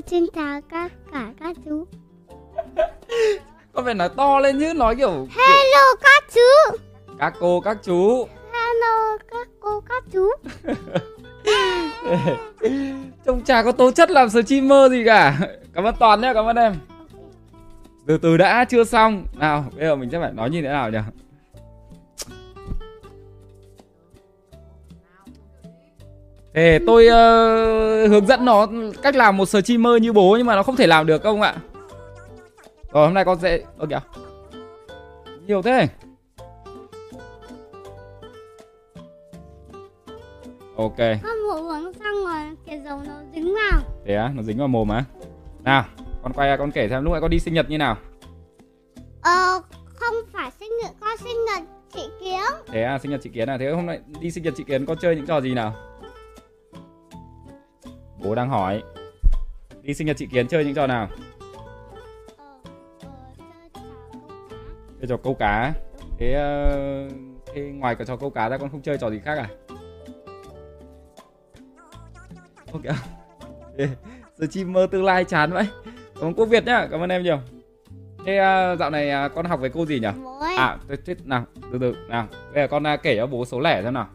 Hello, xin chào các cả các chú. con phải nói to lên chứ nói kiểu, kiểu Hello các chú. các cô các chú Hello các cô các chú. trông chả có tố chất làm streamer gì cả cảm ơn toàn nhé cảm ơn em từ từ đã chưa xong nào bây giờ mình sẽ phải nói như thế nào nhỉ Thế tôi ờ, hướng dẫn nó cách làm một streamer như bố nhưng mà nó không thể làm được không ạ? Rồi hôm nay con sẽ ơ kìa. Nhiều thế. Ok, Con vừa uống xong rồi cái dầu nó dính vào. thế á, nó dính vào mồm á. Nào, con quay con kể xem lúc nãy con đi sinh nhật như nào. Ờ, không phải sinh nhật, con sinh nhật chị Kiếm. Thế à, sinh nhật chị Kiến à? Thế hôm nay đi sinh nhật chị Kiến con chơi những trò gì nào? Bố đang hỏi. Đi sinh nhật chị Kiến chơi những trò nào? Chơi trò câu cá. Thế, ờ, thế ngoài cái trò câu cá ra con không chơi trò gì khác à? Ok. Streamer tương lai chán vậy. Cảm ơn Quốc Việt nhá, cảm ơn em nhiều. Thế ờ, dạo này ờ, con học với cô gì nhỉ? À, thế, thế nào, từ từ, nào. Bây giờ con kể cho bố số lẻ xem nào.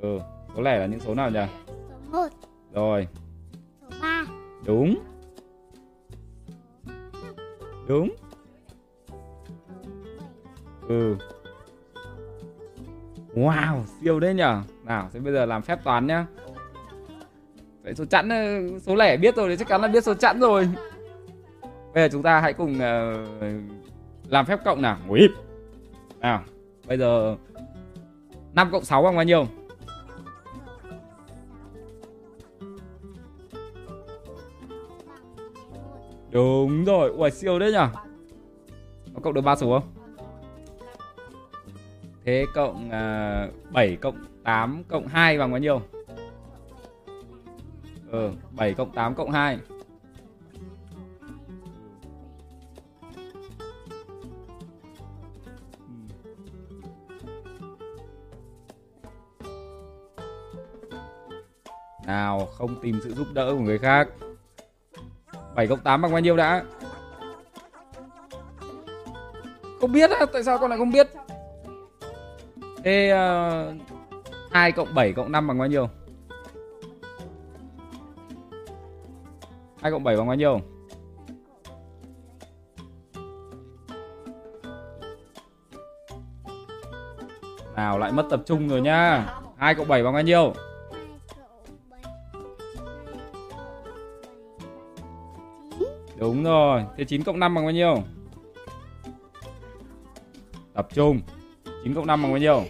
Ừ, số lẻ là những số nào nhỉ? Số 1, Rồi, số 3, đúng. Đúng. Ừ. Wow, siêu đấy nhở. Nào, thế bây giờ làm phép toán nhá. Vậy số chẵn ờ, số lẻ biết rồi thì chắc chắn là biết số chẵn rồi. Bây giờ chúng ta hãy cùng ờ, làm phép cộng nào. Im. Nào, bây giờ 5 cộng 6 bằng bao nhiêu? Đúng rồi, ui siêu đấy nhở Có cộng được 3 số không? Thế cộng à, uh, 7 cộng 8 cộng 2 bằng bao nhiêu? Ừ, 7 cộng 8 cộng 2 Nào, không tìm sự giúp đỡ của người khác 7 cộng 8 bằng bao nhiêu đã? Không biết á, tại sao con lại không biết? Thế ờ, uh, 2 cộng 7 cộng 5 bằng bao nhiêu? 2 cộng 7 bằng bao nhiêu? Nào lại mất tập trung rồi nhá 2 cộng 7 bằng bao nhiêu? Đúng rồi Thế 9 cộng 5 bằng bao nhiêu? Tập trung 9 cộng 5 bằng bao nhiêu?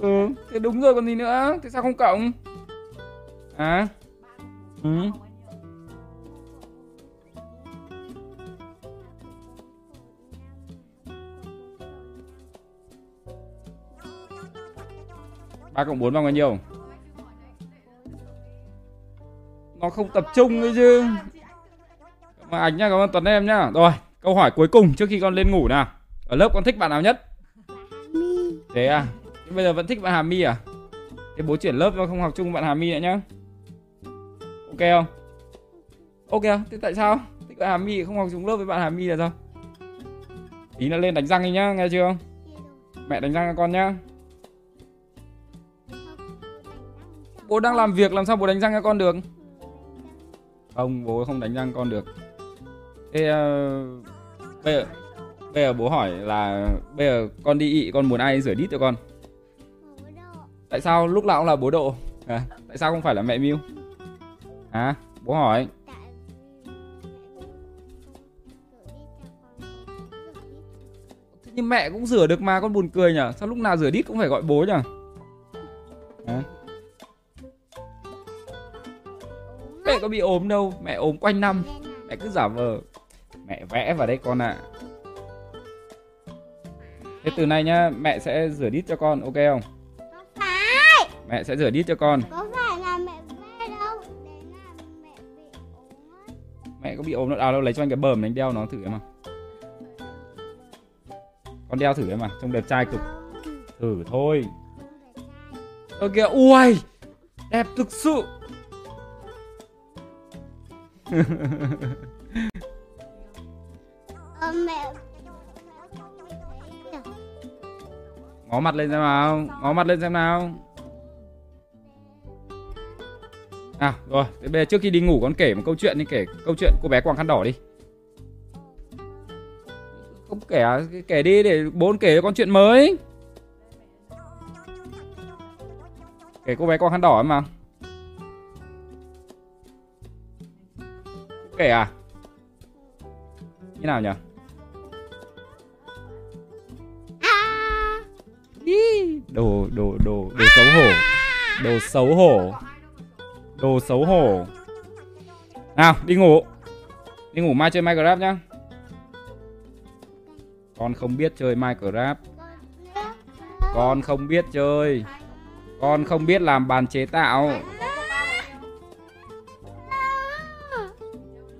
Ừ, thế đúng rồi còn gì nữa Thế sao không cộng? À? Ừ. ba cộng 4 bằng bao nhiêu? Nó không tập trung ấy chứ ơn anh nhá, cảm ơn Tuấn em nhá Rồi, câu hỏi cuối cùng trước khi con lên ngủ nào Ở lớp con thích bạn nào nhất? Thế à? Thế bây giờ vẫn thích bạn Hà My à? Thế bố chuyển lớp cho không học chung với bạn Hà My nữa nhá. Ok không? Ok? Thế tại sao? Thích bạn Hà My không học chung lớp với bạn Hà My là sao? Tí nữa lên đánh răng đi nhá, nghe chưa? Mẹ đánh răng cho con nhá. Bố đang làm việc làm sao bố đánh răng cho con được? Không, bố không đánh răng con được. Thế ờ, bây giờ bây giờ bố hỏi là bây giờ con đi ị con muốn ai rửa đít cho con? bố độ, Tại sao lúc nào cũng là bố độ? À, tại sao không phải là mẹ Miu? À, bố hỏi. nhưng mẹ cũng rửa được mà con buồn cười nhỉ? Sao lúc nào rửa đít cũng phải gọi bố nhỉ? À, mẹ có bị ốm đâu, mẹ ốm quanh năm, mẹ cứ giả vờ. Mẹ vẽ vào đây con ạ. Thế từ nay nhá, mẹ sẽ rửa đít cho con, ok không? phải Mẹ sẽ rửa đít cho con. có phải là mẹ vẽ đâu đấy là mẹ bị ốm Mẹ có bị ốm đâu, à đâu lấy cho anh cái bờm đánh đeo nó thử em nào. con đeo thử em à trông đẹp trai cực thử thôi ơ kìa ui đẹp thực sự Ờ, mẹ ngó mặt lên xem nào ngó mặt lên xem nào. À rồi thế bây giờ trước khi đi ngủ con kể một câu chuyện đi kể câu chuyện cô bé quàng khăn đỏ đi. Không kể à kể đi để bốn kể cho con chuyện mới. Kể cô bé quàng khăn đỏ mà. Kể à? Như nào nhỉ? Đồ đồ đồ đồ xấu hổ. Đồ xấu hổ. Đồ xấu hổ. Nào, đi ngủ. Đi ngủ mai chơi minecraft nhá. Con không biết chơi minecraft. Con không biết chơi. Con không biết làm bàn chế tạo.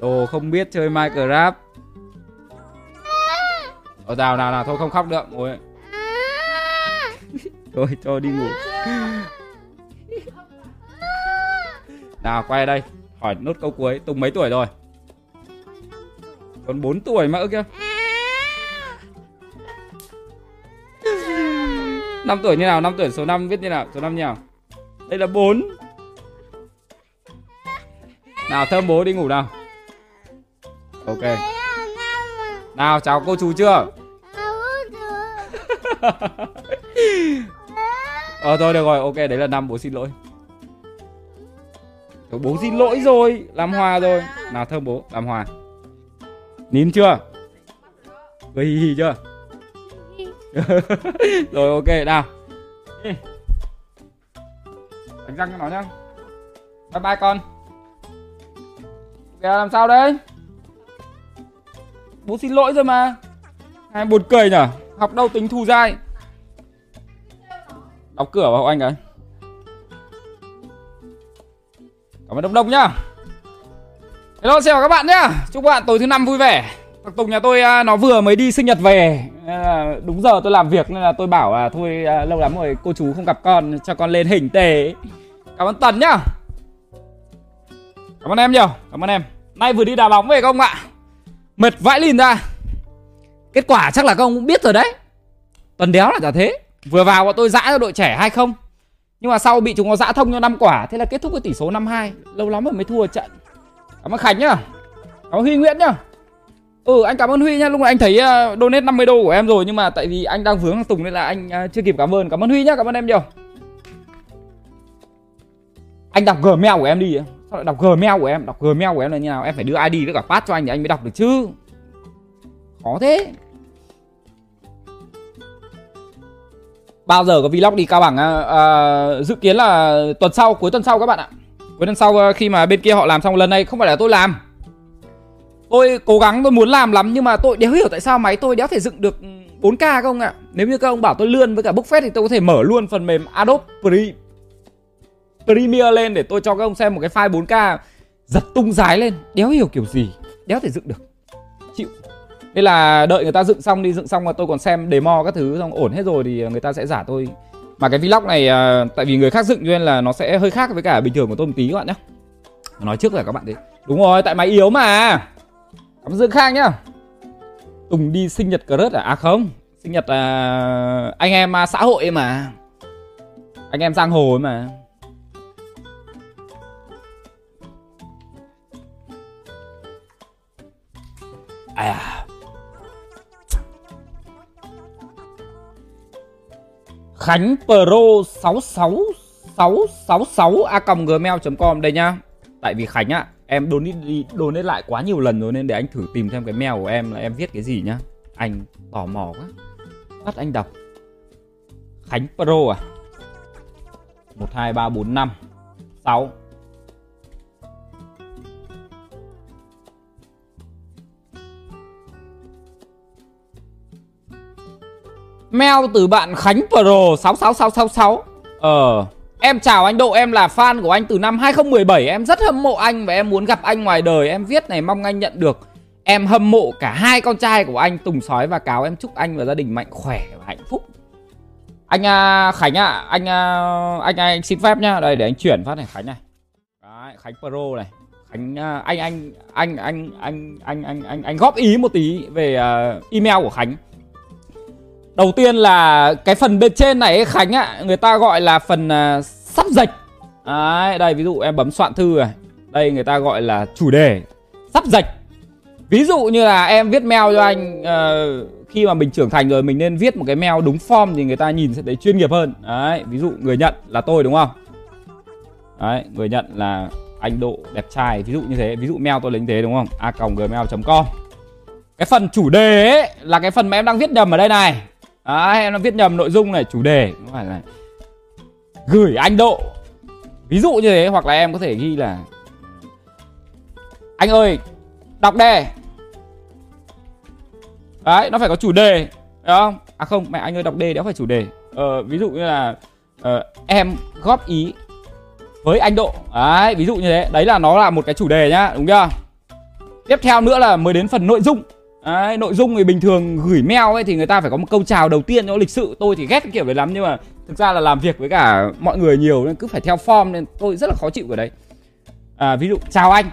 Đồ không biết chơi minecraft. Ở nào nào nào, thôi, không khóc được Ôi. thôi, cho đi ngủ. Nào, quay đây. Hỏi nốt câu cuối. Tùng mấy tuổi rồi? Còn 4 tuổi mà, ơ, kìa. 5 tuổi như nào? 5 tuổi số 5 viết như nào? Số 5 như nào? Đây là 4 nào, thơm bố đi ngủ nào ok nào chào cô chú chưa Ờ thôi được rồi, ok đấy là năm bố xin lỗi. Bố xin lỗi rồi, làm hòa rồi. Nào thơm bố, làm hòa. Nín chưa? Cười hì hì chưa? rồi ok nào. Đánh răng cho nó nhá. Bye bye con. Kìa làm sao đấy? Bố xin lỗi rồi mà. Hai buồn cười nhở? Học đâu tính thù dai. Đóng cửa vào anh ấy. Cảm ơn Đông Đông nhá. Hello, xin chào các bạn nhá. Chúc bạn tối thứ năm vui vẻ. Thằng Tùng nhà tôi à, nó vừa mới đi sinh nhật về. Đúng giờ tôi làm việc nên là tôi bảo là thôi à, lâu lắm rồi cô chú không gặp con, cho con lên hình tề. Cảm ơn Tần nhá. Cảm ơn em nhiều. Cảm ơn em. Nay vừa đi đá bóng về không ạ? Mệt vãi lìn ra. Kết quả chắc là các ông cũng biết rồi đấy. Tuần đéo là chả thế. Vừa vào bọn tôi dã cho đội trẻ hay không. Nhưng mà sau bị chúng nó dã thông cho năm quả Thế là kết thúc với tỷ số 5-2 Lâu lắm rồi mới thua trận. Cảm ơn Khánh nhá. Cảm ơn Huy Nguyễn nhá. Ừ anh cảm ơn Huy nhá. Lúc này anh thấy uh, donate 50 đô của em rồi Nhưng mà tại vì anh đang vướng thằng Tùng Nên là anh uh, chưa kịp cảm ơn. Cảm ơn Huy nhá. Cảm ơn em nhiều. Anh đọc Gmail của em đi Sao lại đọc Gmail của em? Đọc Gmail của em là như nào? Em phải đưa ID với cả pass cho anh Thì anh mới đọc được chứ. Khó thế. Bao giờ có vlog đi cao bằng à, à, dự kiến là tuần sau cuối tuần sau các bạn ạ. Cuối tuần sau à, khi mà bên kia họ làm xong lần này không phải là tôi làm. Tôi cố gắng tôi muốn làm lắm nhưng mà tôi đéo hiểu tại sao máy tôi đéo thể dựng được 4K không ạ? Nếu như các ông bảo tôi lươn với cả bookfest thì tôi có thể mở luôn phần mềm Adobe Pre. Premiere lên để tôi cho các ông xem một cái file 4K giật tung rái lên. Đéo hiểu kiểu gì? Đéo thể dựng được. Chịu. Nên là đợi người ta dựng xong đi dựng xong mà tôi còn xem demo các thứ xong ổn hết rồi thì người ta sẽ giả tôi. Mà cái vlog này à, tại vì người khác dựng cho nên là nó sẽ hơi khác với cả bình thường của tôi một tí các bạn nhé nói trước là các bạn đấy đúng rồi tại máy yếu mà. Cảm ơn dương khang nhá. Tùng đi sinh nhật cờ rớt à? À không. Sinh nhật à, anh em à, xã hội ấy mà. Anh em giang hồ ấy mà à Khánh Pro 66666 a gmail.com đây nhá. Tại vì Khánh á, em donate đi donate lại quá nhiều lần rồi nên để anh thử tìm xem cái mail của em là em viết cái gì nhá. Anh tò mò quá. Bắt anh đọc. Khánh Pro à? 1 2 3 4 5 6 Mail từ bạn Khánh Pro 66666 Ờ Em chào anh Độ, em là fan của anh từ năm 2017 Em rất hâm mộ anh và em muốn gặp anh ngoài đời. Em viết này mong anh nhận được. Em hâm mộ cả hai con trai của anh Tùng Sói và Cáo. Em chúc anh và gia đình mạnh khỏe và hạnh phúc. Anh à, Khánh ạ à, anh, à, anh anh xin phép nhá. Đây để anh chuyển phát này Khánh này. Đấy, Khánh Pro này. Khánh à, anh anh anh anh anh anh anh anh anh góp ý một tí về à, email của Khánh. Đầu tiên là cái phần bên trên này Khánh ạ Người ta gọi là phần uh, sắp dịch Đấy, đây ví dụ em bấm soạn thư này. Đây người ta gọi là chủ đề Sắp dịch Ví dụ như là em viết mail cho anh uh, Khi mà mình trưởng thành rồi Mình nên viết một cái mail đúng form Thì người ta nhìn sẽ thấy chuyên nghiệp hơn. Đấy, ví dụ người nhận là tôi đúng không? Đấy, người nhận là anh Độ đẹp trai Ví dụ như thế, ví dụ mail tôi là như thế đúng không? A gmail.com Cái phần chủ đề ấy Là cái phần mà em đang viết nhầm ở đây này. À, Đấy, em nó viết nhầm nội dung này Chủ đề Không phải là Gửi anh Độ. Ví dụ như thế Hoặc là em có thể ghi là Anh ơi Đọc đề. Đấy, nó phải có chủ đề Đúng không? À không, mẹ anh ơi đọc đề đéo phải chủ đề. Ờ, Ví dụ như là uh, Em góp ý với anh Độ. Đấy, ví dụ như thế. Đấy là nó là một cái chủ đề nhá, đúng chưa? Tiếp theo nữa là mới đến phần nội dung. Đấy, nội dung thì bình thường gửi mail ấy thì người ta phải có một câu chào đầu tiên nó lịch sự Tôi thì ghét cái kiểu đấy lắm. Nhưng mà thực ra là làm việc với cả mọi người nhiều nên cứ phải theo form nên tôi rất là khó chịu ở đấy. À, Ví dụ chào anh.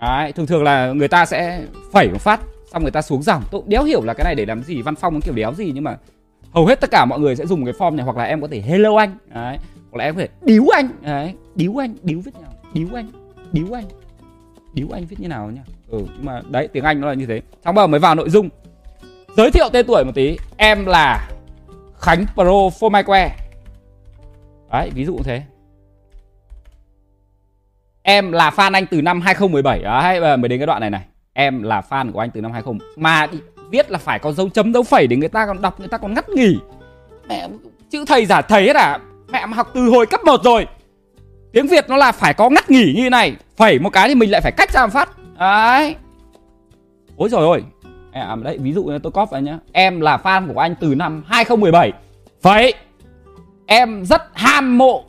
Đấy, thường thường là người ta sẽ phẩy một phát xong người ta xuống dòng. Tôi đéo hiểu là cái này để làm gì văn phong kiểu đéo gì nhưng mà hầu hết tất cả mọi người sẽ dùng cái form này hoặc là em có thể hello anh. Đấy hoặc là em có thể điếu anh. Đấy điếu anh điếu viết nhau điếu anh điếu anh điếu anh viết như nào nhá ừ. Nhưng mà đấy tiếng anh nó là như thế. Xong bây giờ mới vào nội dung. Giới thiệu tên tuổi một tí. Em là khánh pro for my que đấy ví dụ như thế. Em là fan anh từ năm 2017 đấy mới đến cái đoạn này này. Em là fan của anh từ năm 20 mà viết là phải có dấu chấm dấu phẩy để người ta còn đọc người ta còn ngắt nghỉ. Mẹ chữ thầy giả thầy hết à? Mẹ mà học từ hồi cấp 1 rồi tiếng việt nó là phải có ngắt nghỉ như này. Phẩy một cái thì mình lại phải cách ra một phát. Đấy. Ôi rồi ôi à, à, đấy ví dụ tôi cóp vậy nhá. Em là fan của anh từ năm 2017 phẩy. Em rất ham mộ.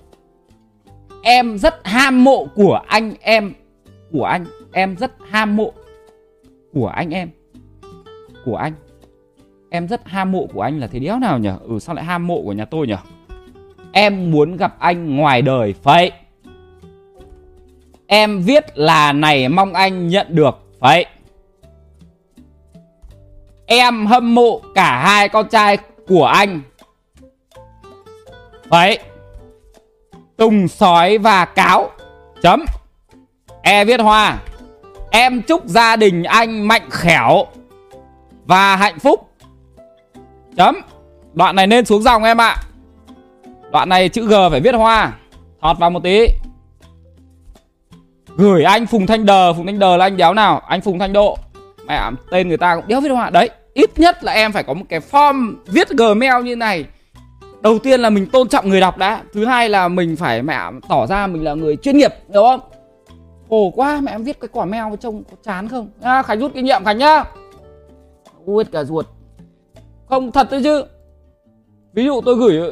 Em rất ham mộ của anh em. Của anh. Em rất ham mộ của anh em. Của anh. Em rất ham mộ của anh là thế đéo nào nhỉ ừ sao lại ham mộ của nhà tôi nhỉ em muốn gặp anh ngoài đời. Phải em viết là này mong anh nhận được Đấy. em hâm mộ cả hai con trai của anh Đấy. tùng sói và cáo chấm e viết hoa Em chúc gia đình anh mạnh khỏe và hạnh phúc. Chấm. Đoạn này nên xuống dòng em ạ. Đoạn này chữ G phải viết hoa. Thọt vào một tí. Gửi anh Phùng Thanh Đờ, Phùng Thanh Đờ là anh đéo nào? Anh Phùng Thanh Độ. Mẹ tên người ta cũng đéo viết hoa. Đấy, ít nhất là em phải có một cái form viết Gmail như này. Đầu tiên là mình tôn trọng người đọc đã. Thứ hai là mình phải mẹ tỏ ra mình là người chuyên nghiệp, đúng không? khổ quá mẹ em viết cái quả mèo trông có chán không à, khánh rút kinh nghiệm khánh nhá uết cả ruột không thật đấy chứ ví dụ tôi gửi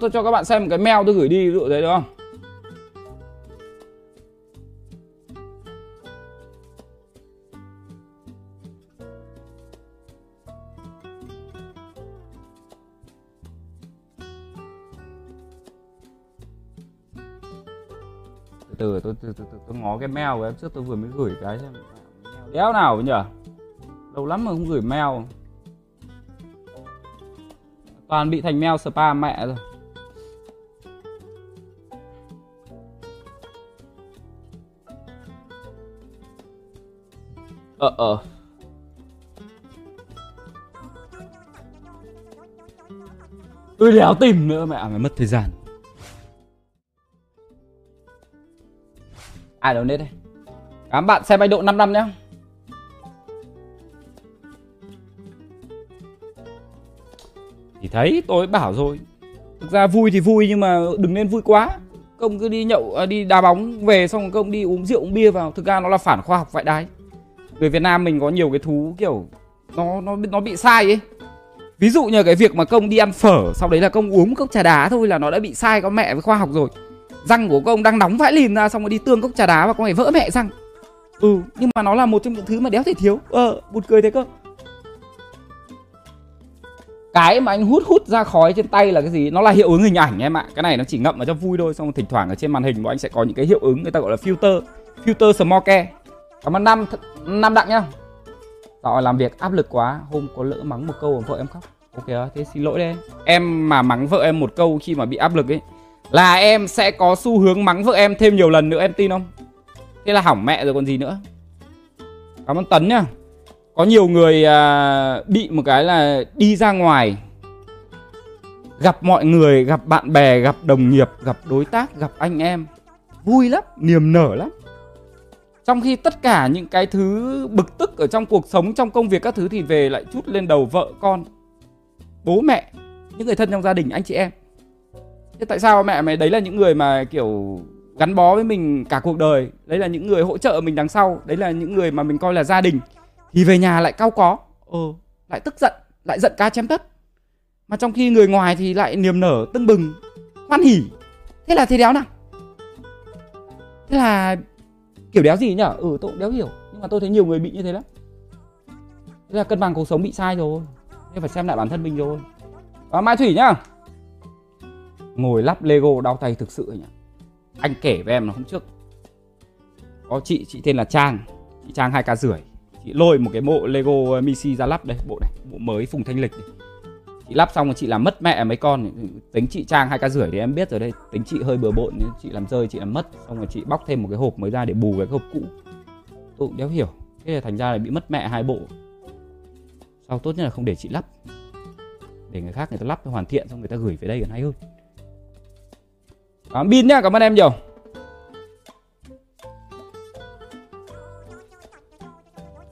tôi cho các bạn xem một cái mail tôi gửi đi ví dụ đấy đúng không từ tôi tôi, tôi, từ, tôi ngó cái mail của em trước tôi vừa mới gửi cái xem đéo nào nhỉ? Lâu lắm mà không gửi mail. Toàn bị thành mail spam mẹ rồi. Ờ ờ. Tôi đéo tìm nữa mẹ mày mất thời gian. Ai đâu nết đây? Cảm bạn xem anh độ 5 năm nhé Thì thấy tôi bảo rồi. Thực ra vui thì vui nhưng mà đừng nên vui quá. Công cứ đi nhậu à, đi đá bóng về xong công đi uống rượu uống bia vào. Thực ra nó là phản khoa học vậy đấy Người Việt Nam mình có nhiều cái thú kiểu Nó nó nó bị sai ấy. Ví dụ như cái việc mà công đi ăn phở Sau đấy là công uống cốc trà đá thôi là nó đã bị sai có mẹ với khoa học rồi răng của ông đang nóng vãi lìn ra, xong rồi đi tương cốc trà đá và có phải vỡ mẹ răng. Ừ nhưng mà nó là một trong những thứ mà đéo thể thiếu. Ờ buồn cười thế cơ. Cái mà anh hút hút ra khói trên tay là cái gì? Nó là hiệu ứng hình ảnh em ạ. Cái này nó chỉ ngậm vào cho vui thôi, xong thỉnh thoảng ở trên màn hình bọn anh sẽ có những cái hiệu ứng người ta gọi là filter filter smoke. Cảm ơn năm năm đặng nhá. Rồi làm việc áp lực quá, Hôm có lỡ mắng một câu vợ em khóc. Ok ờ, thế xin lỗi đây Em mà mắng vợ em một câu khi mà bị áp lực ấy là em sẽ có xu hướng mắng vợ em thêm nhiều lần nữa em tin không? Thế là hỏng mẹ rồi còn gì nữa. Cảm ơn Tấn nhá. Có nhiều người à, bị một cái là đi ra ngoài Gặp mọi người, gặp bạn bè, gặp đồng nghiệp, gặp đối tác, gặp anh em. Vui lắm, niềm nở lắm. Trong khi tất cả những cái thứ bực tức ở trong cuộc sống trong công việc các thứ thì về lại chút lên đầu vợ con bố mẹ những người thân trong gia đình anh chị em thế tại sao mẹ mày đấy là những người mà kiểu gắn bó với mình cả cuộc đời? Đấy là những người hỗ trợ mình đằng sau? Đấy là những người mà mình coi là gia đình? Thì về nhà lại cao có. Ờ lại tức giận lại giận ca chém tất mà trong khi người ngoài thì lại niềm nở tưng bừng hoan hỉ. Thế là thế đéo nào? Thế là kiểu đéo gì nhở ừ tôi cũng đéo hiểu. Nhưng mà tôi thấy nhiều người bị như thế lắm. Thế là cân bằng cuộc sống bị sai rồi. Nên phải xem lại bản thân mình rồi. Và mai thủy nhá ngồi lắp lego đau tay thực sự nhỉ? anh kể với em là hôm trước, có chị chị tên là trang, chị trang hai ca rưỡi. Chị lôi một cái bộ lego misi ra lắp đây, bộ này, bộ mới phùng thanh lịch này. chị lắp xong rồi chị làm mất mẹ mấy con tính chị trang hai ca rưỡi thì em biết rồi đây, tính chị hơi bừa bộn nên chị làm rơi, chị làm mất. Xong rồi chị bóc thêm một cái hộp mới ra để bù cái hộp cũ. Tôi cũng đéo hiểu, thế là thành ra là bị mất mẹ hai bộ. Sau tốt nhất là không để chị lắp. Để người khác người ta lắp hoàn thiện xong người ta gửi về đây còn hay hơn. Cảm pin nhá, cảm ơn em nhiều.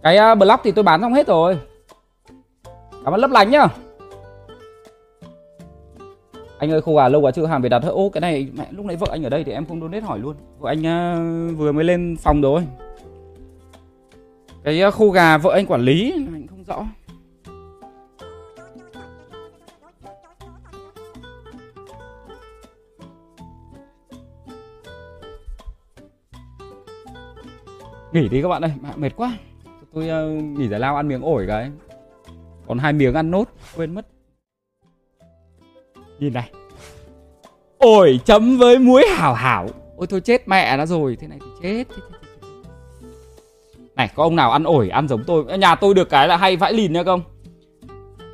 Cái uh, block thì tôi bán xong hết rồi. Cảm ơn lấp lánh nhá. Anh ơi khô gà lâu quá chưa hàng về đặt Ô cái này mẹ lúc nãy vợ anh ở đây thì em không donate hỏi luôn. Vợ anh uh, vừa mới lên phòng rồi. Cái uh, khô gà vợ anh quản lý anh không rõ. Nghỉ đi các bạn ơi mệt quá. Tôi uh, nghỉ giải lao ăn miếng ổi cái. Còn hai miếng ăn nốt quên mất. Nhìn này. Ổi chấm với muối hảo hảo. Ôi thôi chết mẹ nó rồi thế này thì chết, chết, chết, chết. này có ông nào ăn ổi ăn giống tôi? Nhà tôi được cái là hay vãi lìn nha không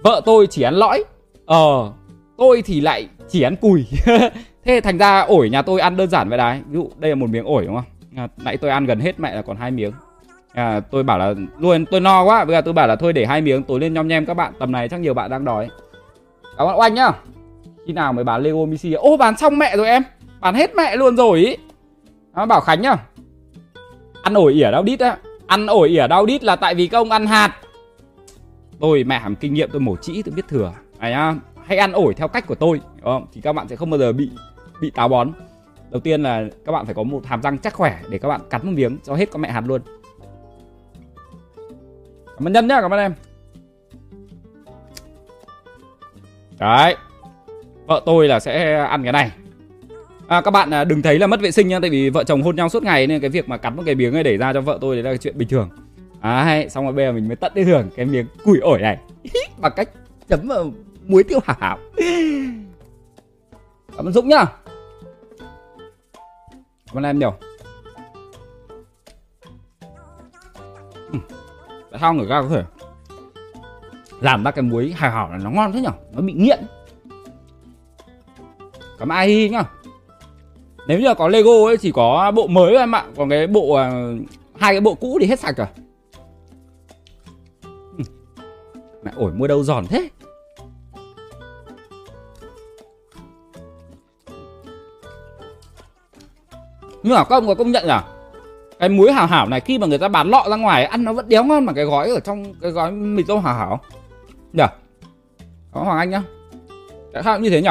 vợ tôi chỉ ăn lõi. Ờ tôi thì lại chỉ ăn cùi. Thế thành ra ổi nhà tôi ăn đơn giản vậy đấy. Ví dụ đây là một miếng ổi đúng không? À, nãy tôi ăn gần hết mẹ là còn hai miếng. À, tôi bảo là luôn tôi no quá. Bây giờ tôi bảo là thôi để hai miếng tối lên nhom nhem các bạn. Tầm này chắc nhiều bạn đang đói. Cảm ơn oanh nhá. Khi nào mới bán lego Missy ô bán xong mẹ rồi em. Bán hết mẹ luôn rồi ý. À, bảo khánh nhá. Ăn ổi ỉa đau đít á. Ăn ổi ỉa đau đít là tại vì các ông ăn hạt. Tôi mẹ hàm kinh nghiệm tôi mổ trĩ tôi biết thừa. Này nhá. Hãy ăn ổi theo cách của tôi đúng không? thì các bạn sẽ không bao giờ bị bị táo bón đầu tiên là các bạn phải có một hàm răng chắc khỏe để các bạn cắn một miếng cho hết con mẹ hạt luôn. Cảm ơn nhân nhá cảm ơn em. Đấy. Vợ tôi là sẽ ăn cái này. À, các bạn à, đừng thấy là mất vệ sinh nhá tại vì vợ chồng hôn nhau suốt ngày nên cái việc mà cắn một cái miếng này để ra cho vợ tôi đấy là chuyện bình thường. À, xong rồi bây giờ mình mới tận đi hưởng cái miếng củi ổi này. Bằng cách chấm vào muối tiêu hảo hảo. Cảm ơn dũng nhá con em nhiều. Ừ. Tại sao người ta có thể Làm ra cái muối hài hảo là nó ngon thế nhở? Nó bị nghiện. Cảm ai ai nhá. Nếu như có Lego ấy chỉ có bộ mới em ạ. Còn cái bộ à, hai cái bộ cũ thì hết sạch rồi. Ừ. Mẹ ổi mua đâu giòn thế? Nhưng mà các ông có công nhận là cái muối hảo hảo này khi mà người ta bán lọ ra ngoài ăn nó vẫn đéo ngon mà cái gói ở trong cái gói mì tôm hảo hảo. Nhở? có hoàng anh nhá. Tại sao như thế nhỉ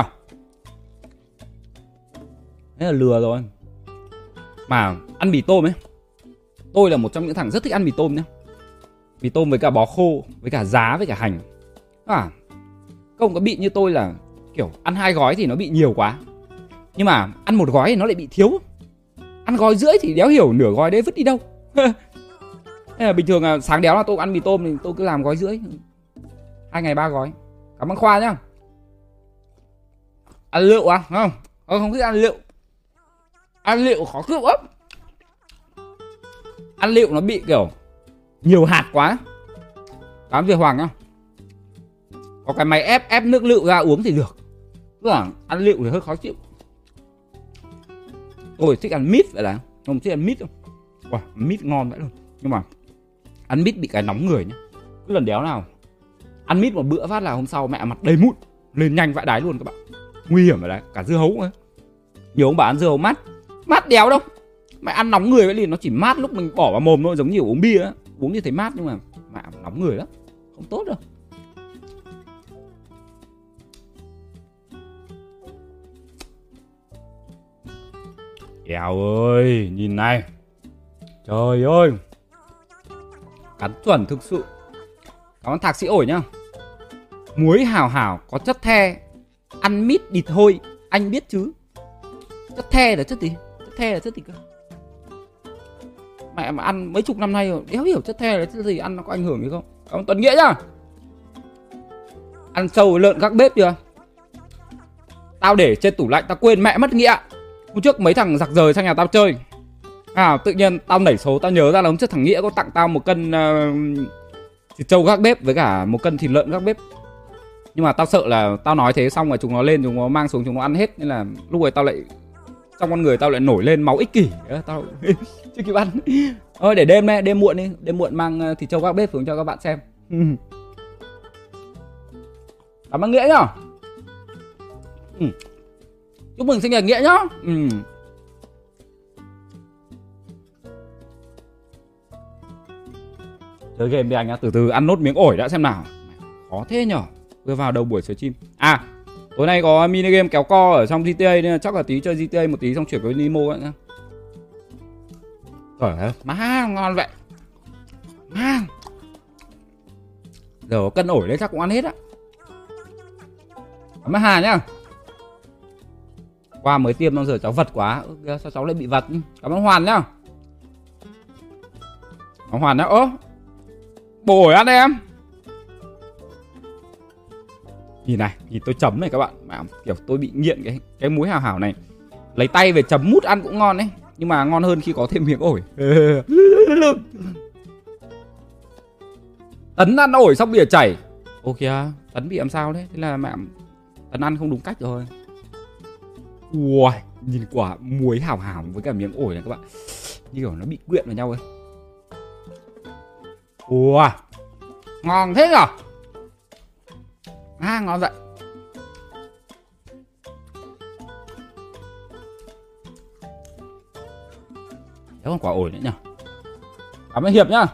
thế là lừa rồi. Mà ăn mì tôm ấy, tôi là một trong những thằng rất thích ăn mì tôm nhá. Mì tôm với cả bó khô, với cả giá, với cả hành. À không có bị như tôi là kiểu ăn hai gói thì nó bị nhiều quá. Nhưng mà ăn một gói thì nó lại bị thiếu ăn gói rưỡi thì đéo hiểu nửa gói đấy vứt đi đâu. Thế là bình thường là sáng đéo là tôi ăn mì tôm thì tôi cứ làm gói rưỡi. Hai ngày ba gói. Cảm ơn khoa nhá. Ăn liệu à không? Tôi không thích ăn liệu ăn liệu khó chịu lắm. Ăn liệu nó bị kiểu nhiều hạt quá. Cảm việc hoàng nhá. Có cái máy ép ép nước lựu ra uống thì được. Cứ ăn lựu thì hơi khó chịu tôi thích ăn mít vậy là. Không thích ăn mít không? Wow, mít ngon vậy luôn. Nhưng mà ăn mít bị cái nóng người nhá. Cứ lần đéo nào. Ăn mít một bữa phát là hôm sau mẹ mặt đầy mụn. Lên nhanh vãi đái luôn các bạn. Nguy hiểm vậy đấy cả dưa hấu nữa nhiều ông bà ăn dưa hấu mát. Mát đéo đâu. Mẹ ăn nóng người vậy thì nó chỉ mát lúc mình bỏ vào mồm thôi giống như uống bia ấy. uống như thấy mát nhưng mà mẹ nóng người lắm. Không tốt đâu. Eo ơi, nhìn này. Trời ơi. Cắn chuẩn thực sự. Cảm ơn thạc sĩ ổi nhá. Muối hào hảo có chất the. Ăn mít đi thôi, anh biết chứ. Chất the là chất gì? Chất the là chất gì cơ? Mẹ mà ăn mấy chục năm nay rồi, đéo hiểu chất the là chất gì, ăn nó có ảnh hưởng gì không? Cảm ơn Tuấn Nghĩa nhá. Ăn sâu lợn các bếp chưa? Tao để trên tủ lạnh tao quên mẹ mất nghĩa. Hôm trước mấy thằng giặc rời sang nhà tao chơi. À tự nhiên tao nảy số Tao nhớ ra là hôm trước thằng Nghĩa có tặng tao một cân uh, Thịt trâu gác bếp Với cả một cân thịt lợn gác bếp. Nhưng mà tao sợ là tao nói thế xong rồi chúng nó lên Chúng nó mang xuống chúng nó ăn hết. Nên là lúc ấy tao lại Trong con người tao lại nổi lên máu ích kỷ. Tao chưa kịp ăn. Thôi để đêm đây, đêm muộn đi. Đêm muộn mang ờ, thịt trâu gác bếp xuống cho các bạn xem. Cảm ơn Nghĩa nhá. Ừ. Chúc mừng sinh nhật Nghĩa nhá. Ừ. Chơi game đi anh nhá, Từ từ ăn nốt miếng ổi đã xem nào. Khó thế nhở, Vừa vào đầu buổi stream À Tối nay có mini game kéo co ở trong GTA Nên là chắc là tí chơi GTA một tí xong chuyển với Nemo ấy nhá. Trời ơi Má, ngon vậy. Má. Giờ cân ổi đấy chắc cũng ăn hết á. Cảm ơn Hà nhá qua mới tiêm bao giờ cháu vật quá. Ừ, sao cháu lại bị vật cảm ơn hoàn nhá. Cảm hoàn nhá. Ơ bồi ăn em. Nhìn này nhìn tôi chấm này các bạn. Mà kiểu tôi bị nghiện cái cái muối hào hảo này. Lấy tay về chấm mút ăn cũng ngon đấy nhưng mà ngon hơn khi có thêm miếng ổi. Tấn ăn ổi xong bìa chảy. Ô kìa tấn bị làm sao đấy? Thế là mẹ tấn ăn không đúng cách rồi. Ui, nhìn quả muối hảo hảo với cả miếng ổi này các bạn. Như kiểu nó bị quyện vào nhau ấy. Ui, ngon thế nhở? À, ngon vậy. Đấy còn quả ổi nữa nhở? Cảm ơn Hiệp nhá.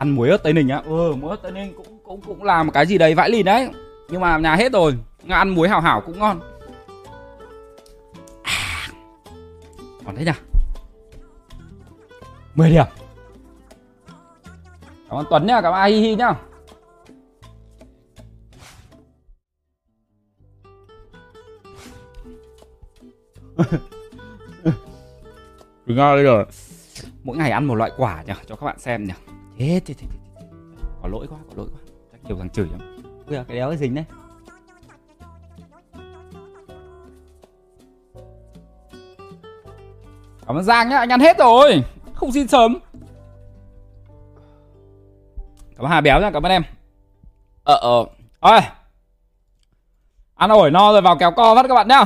Ăn muối ớt tây ninh á. Ừ muối ớt tây ninh cũng cũng cũng là một cái gì đấy vãi lìn đấy. Nhưng mà nhà hết rồi. Ăn muối hảo hảo cũng ngon. À, còn thế nhỉ? 10 điểm. Cảm ơn tuấn nhá cảm ơn hi hi nhá. Đừng ngon bây giờ Mỗi ngày ăn một loại quả nhỉ Cho các bạn xem nhỉ Thế, thế, thế, Có lỗi quá, có lỗi quá. Chắc nhiều thằng chửi lắm. Ui cái đéo cái dính đấy. Cảm ơn Giang nhá, anh ăn hết rồi. Không xin sớm. Cảm ơn Hà Béo nha, cảm ơn em. Ờ, ờ. Ôi. Ăn ổi no rồi vào kéo co phát các bạn nhá.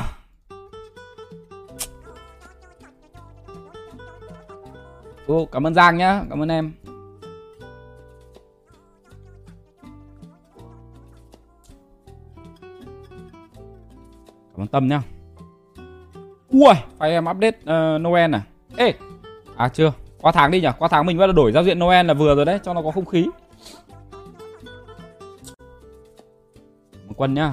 Ô, cảm ơn Giang nhá, cảm ơn em quan Tâm nhá. Ui, phải em update uh, Noel à? Ê, à chưa. Qua tháng đi nhỉ, qua tháng mình bắt đầu đổi giao diện Noel là vừa rồi đấy Cho nó có không khí. Một quân nhá.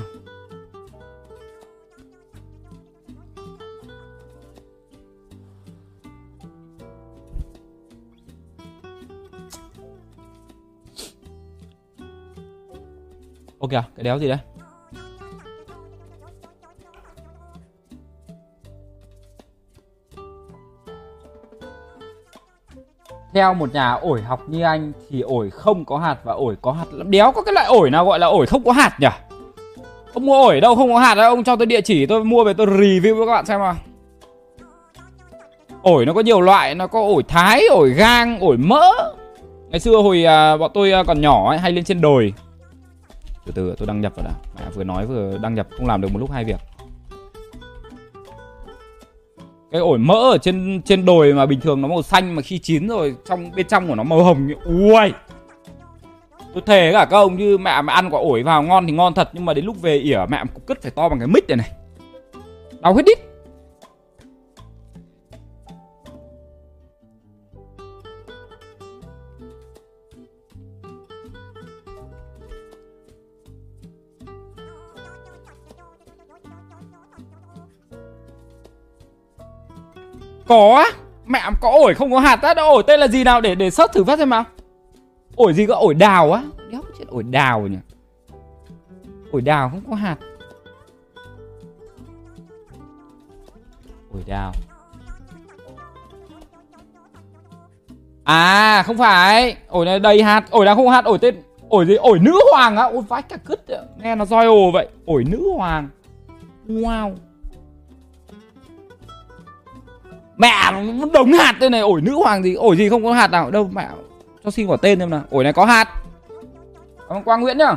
Ok à, cái đéo gì đấy? Theo một nhà ổi học như anh thì ổi không có hạt và ổi có hạt lắm đéo có cái loại ổi nào gọi là ổi không có hạt nhỉ? Ông mua ổi đâu không có hạt đâu ông cho tôi địa chỉ tôi mua về tôi review cho các bạn xem nào. Ổi nó có nhiều loại nó có ổi thái ổi gang ổi mỡ. Ngày xưa hồi à, bọn tôi à, còn nhỏ ấy, hay lên trên đồi. Từ từ tôi đăng nhập vào đã. Mẹ vừa nói vừa đăng nhập không làm được một lúc hai việc cái ổi mỡ ở trên trên đồi mà bình thường nó màu xanh mà khi chín rồi trong, bên trong của nó màu hồng như ui! Tôi thề cả các ông như mẹ mà ăn quả ổi vào ngon thì ngon thật, nhưng mà đến lúc về ỉa mẹ cũng cất phải to bằng cái mic này này. Đau hết đít. Có Mẹ có ổi không có hạt á. Ổi tên là gì nào? Để để sớt thử phát xem nào. Ổi gì cơ? Ổi đào á. Đéo chết ổi đào nhỉ? Ổi đào không có hạt. Ổi đào. À không phải. Ổi này đầy hạt. Ổi đào không có hạt. Ổi tên, Ổi gì? Ổi nữ hoàng á. Ôi, vãi cả cứt Nghe nó roi ồ vậy. Ổi nữ hoàng. Wow. Mẹ nó đống hạt đây này, Ổi nữ hoàng gì, Ổi gì không có hạt nào, Đâu, mẹ, Cho xin quả tên xem nào. Ổi này có hạt. Cảm ơn Quang Nguyễn nhá.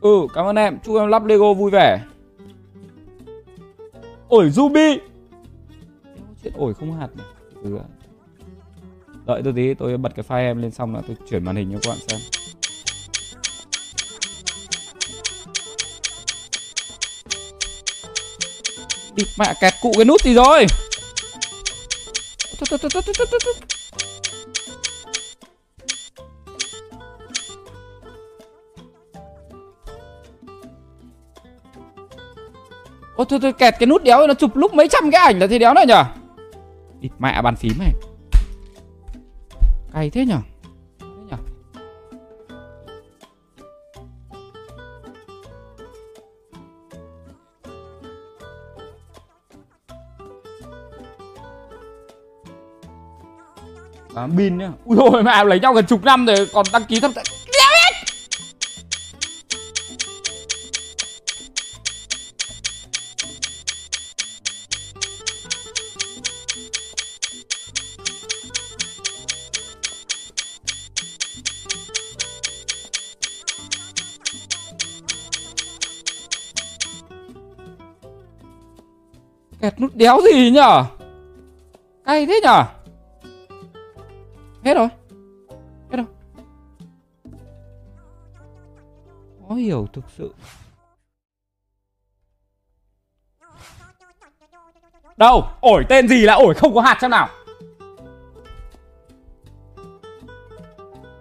Ừ cảm ơn em, Chúc em lắp Lego vui vẻ. Ổi Ruby Chuyện ổi không hạt này ừ. Đợi tôi tí, tôi bật cái file em lên xong là tôi chuyển màn hình cho các bạn xem. Đi mẹ kẹt cụ cái nút gì rồi? Ôi thôi thôi, kẹt cái nút đéo nó chụp lúc mấy trăm cái ảnh là thế đéo này nhở? Địt mẹ bàn phím này. Cay thế nhở? Pin nhá. Ui ôi mẹ lấy nhau gần chục năm rồi, còn đăng ký thâm tệ. Kẹt nút đéo gì nhở? Cay thế nhở? Hết rồi. Hết rồi. Khó hiểu thực sự. Đâu? Ổi tên gì là ổi không có hạt xem nào?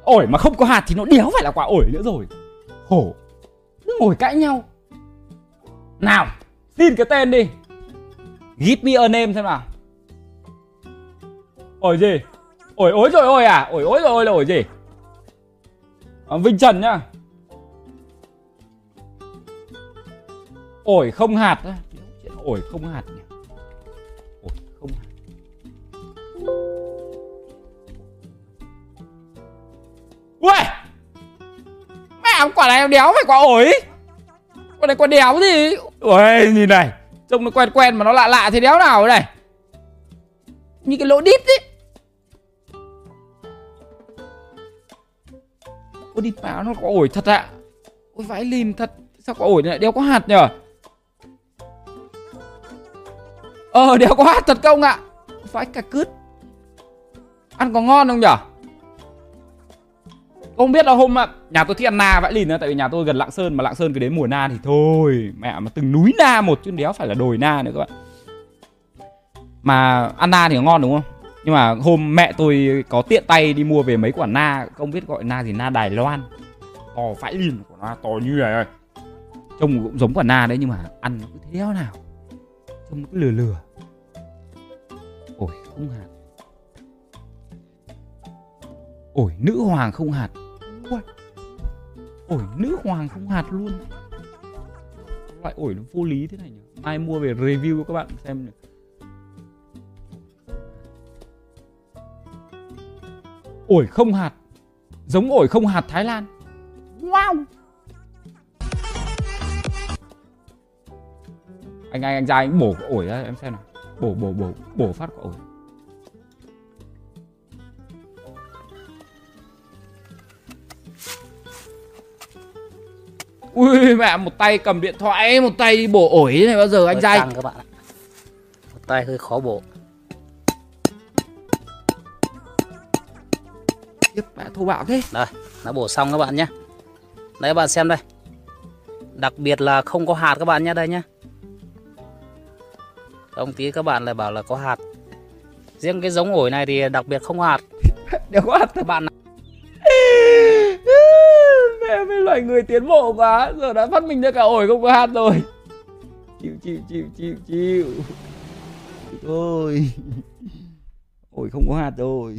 Ổi mà không có hạt thì nó đéo phải là quả ổi nữa rồi. Khổ, Cứ ngồi cãi nhau. Nào Xin cái tên đi. Give me a name xem nào. Ổi gì? Ổi ối rồi ôi à. Ổi ối rồi ôi là ổi gì? À, Vinh Trần nhá. Ổi không hạt á. Ổi không hạt nhỉ? Ổi không hạt. Ui Mẹ quả này đéo phải quả ổi. Quả này quả đéo gì? Ui nhìn này. Trông nó quen quen mà nó lạ lạ thì đéo nào này? Như cái lỗ đít ấy. Ôi, đi báo nó có ổi thật ạ. À. Ôi, vãi lìn thật. Sao có ổi này lại có hạt nhở? Ờ đeo có hạt thật không ạ? À? Vãi cả cứt. Ăn có ngon không nhở? Không biết là hôm ạ, nhà tôi thích ăn na vãi lìn nữa tại vì nhà tôi gần lạng sơn, mà lạng sơn cứ đến mùa na thì thôi, mẹ mà từng núi na một, chứ đéo phải là đồi na nữa các bạn. Mà ăn na thì ngon đúng không? Nhưng mà hôm mẹ tôi có tiện tay đi mua về mấy quả na, không biết gọi na gì, na đài loan. To vãi lìn quả na to như này ơi. Trông cũng giống quả na đấy, nhưng mà ăn nó cứ thế nào. Trông nó cứ lừa lừa. Ôi, không hạt. Ổi nữ hoàng không hạt. Ui. ổi nữ hoàng không hạt luôn. Loại ổi nó vô lý thế này nhỉ? Mai mua về review cho các bạn xem nhỉ ổi không hạt giống ổi không hạt Thái Lan. Wow. Anh anh anh ra anh bổ cái ổi ra em xem nào. Bổ bổ bổ bổ phát quả ổi. Ui mẹ một tay cầm điện thoại một tay đi bổ ổi này bao giờ anh Hơi dai căng các bạn ạ. Một tay hơi khó bổ tiếp mẹ thô bạo thế. Đây nó bổ xong các bạn nhé. Đấy các bạn xem đây. Đặc biệt là không có hạt các bạn nhé đây nhé. Ông tí các bạn lại bảo là có hạt. Riêng cái giống ổi này thì đặc biệt không hạt. Đều có hạt các bạn mẹ mấy loài người tiến bộ quá. Giờ đã phát minh ra cả ổi không có hạt rồi. Chịu chịu chịu chịu chịu. Thôi ổi không có hạt rồi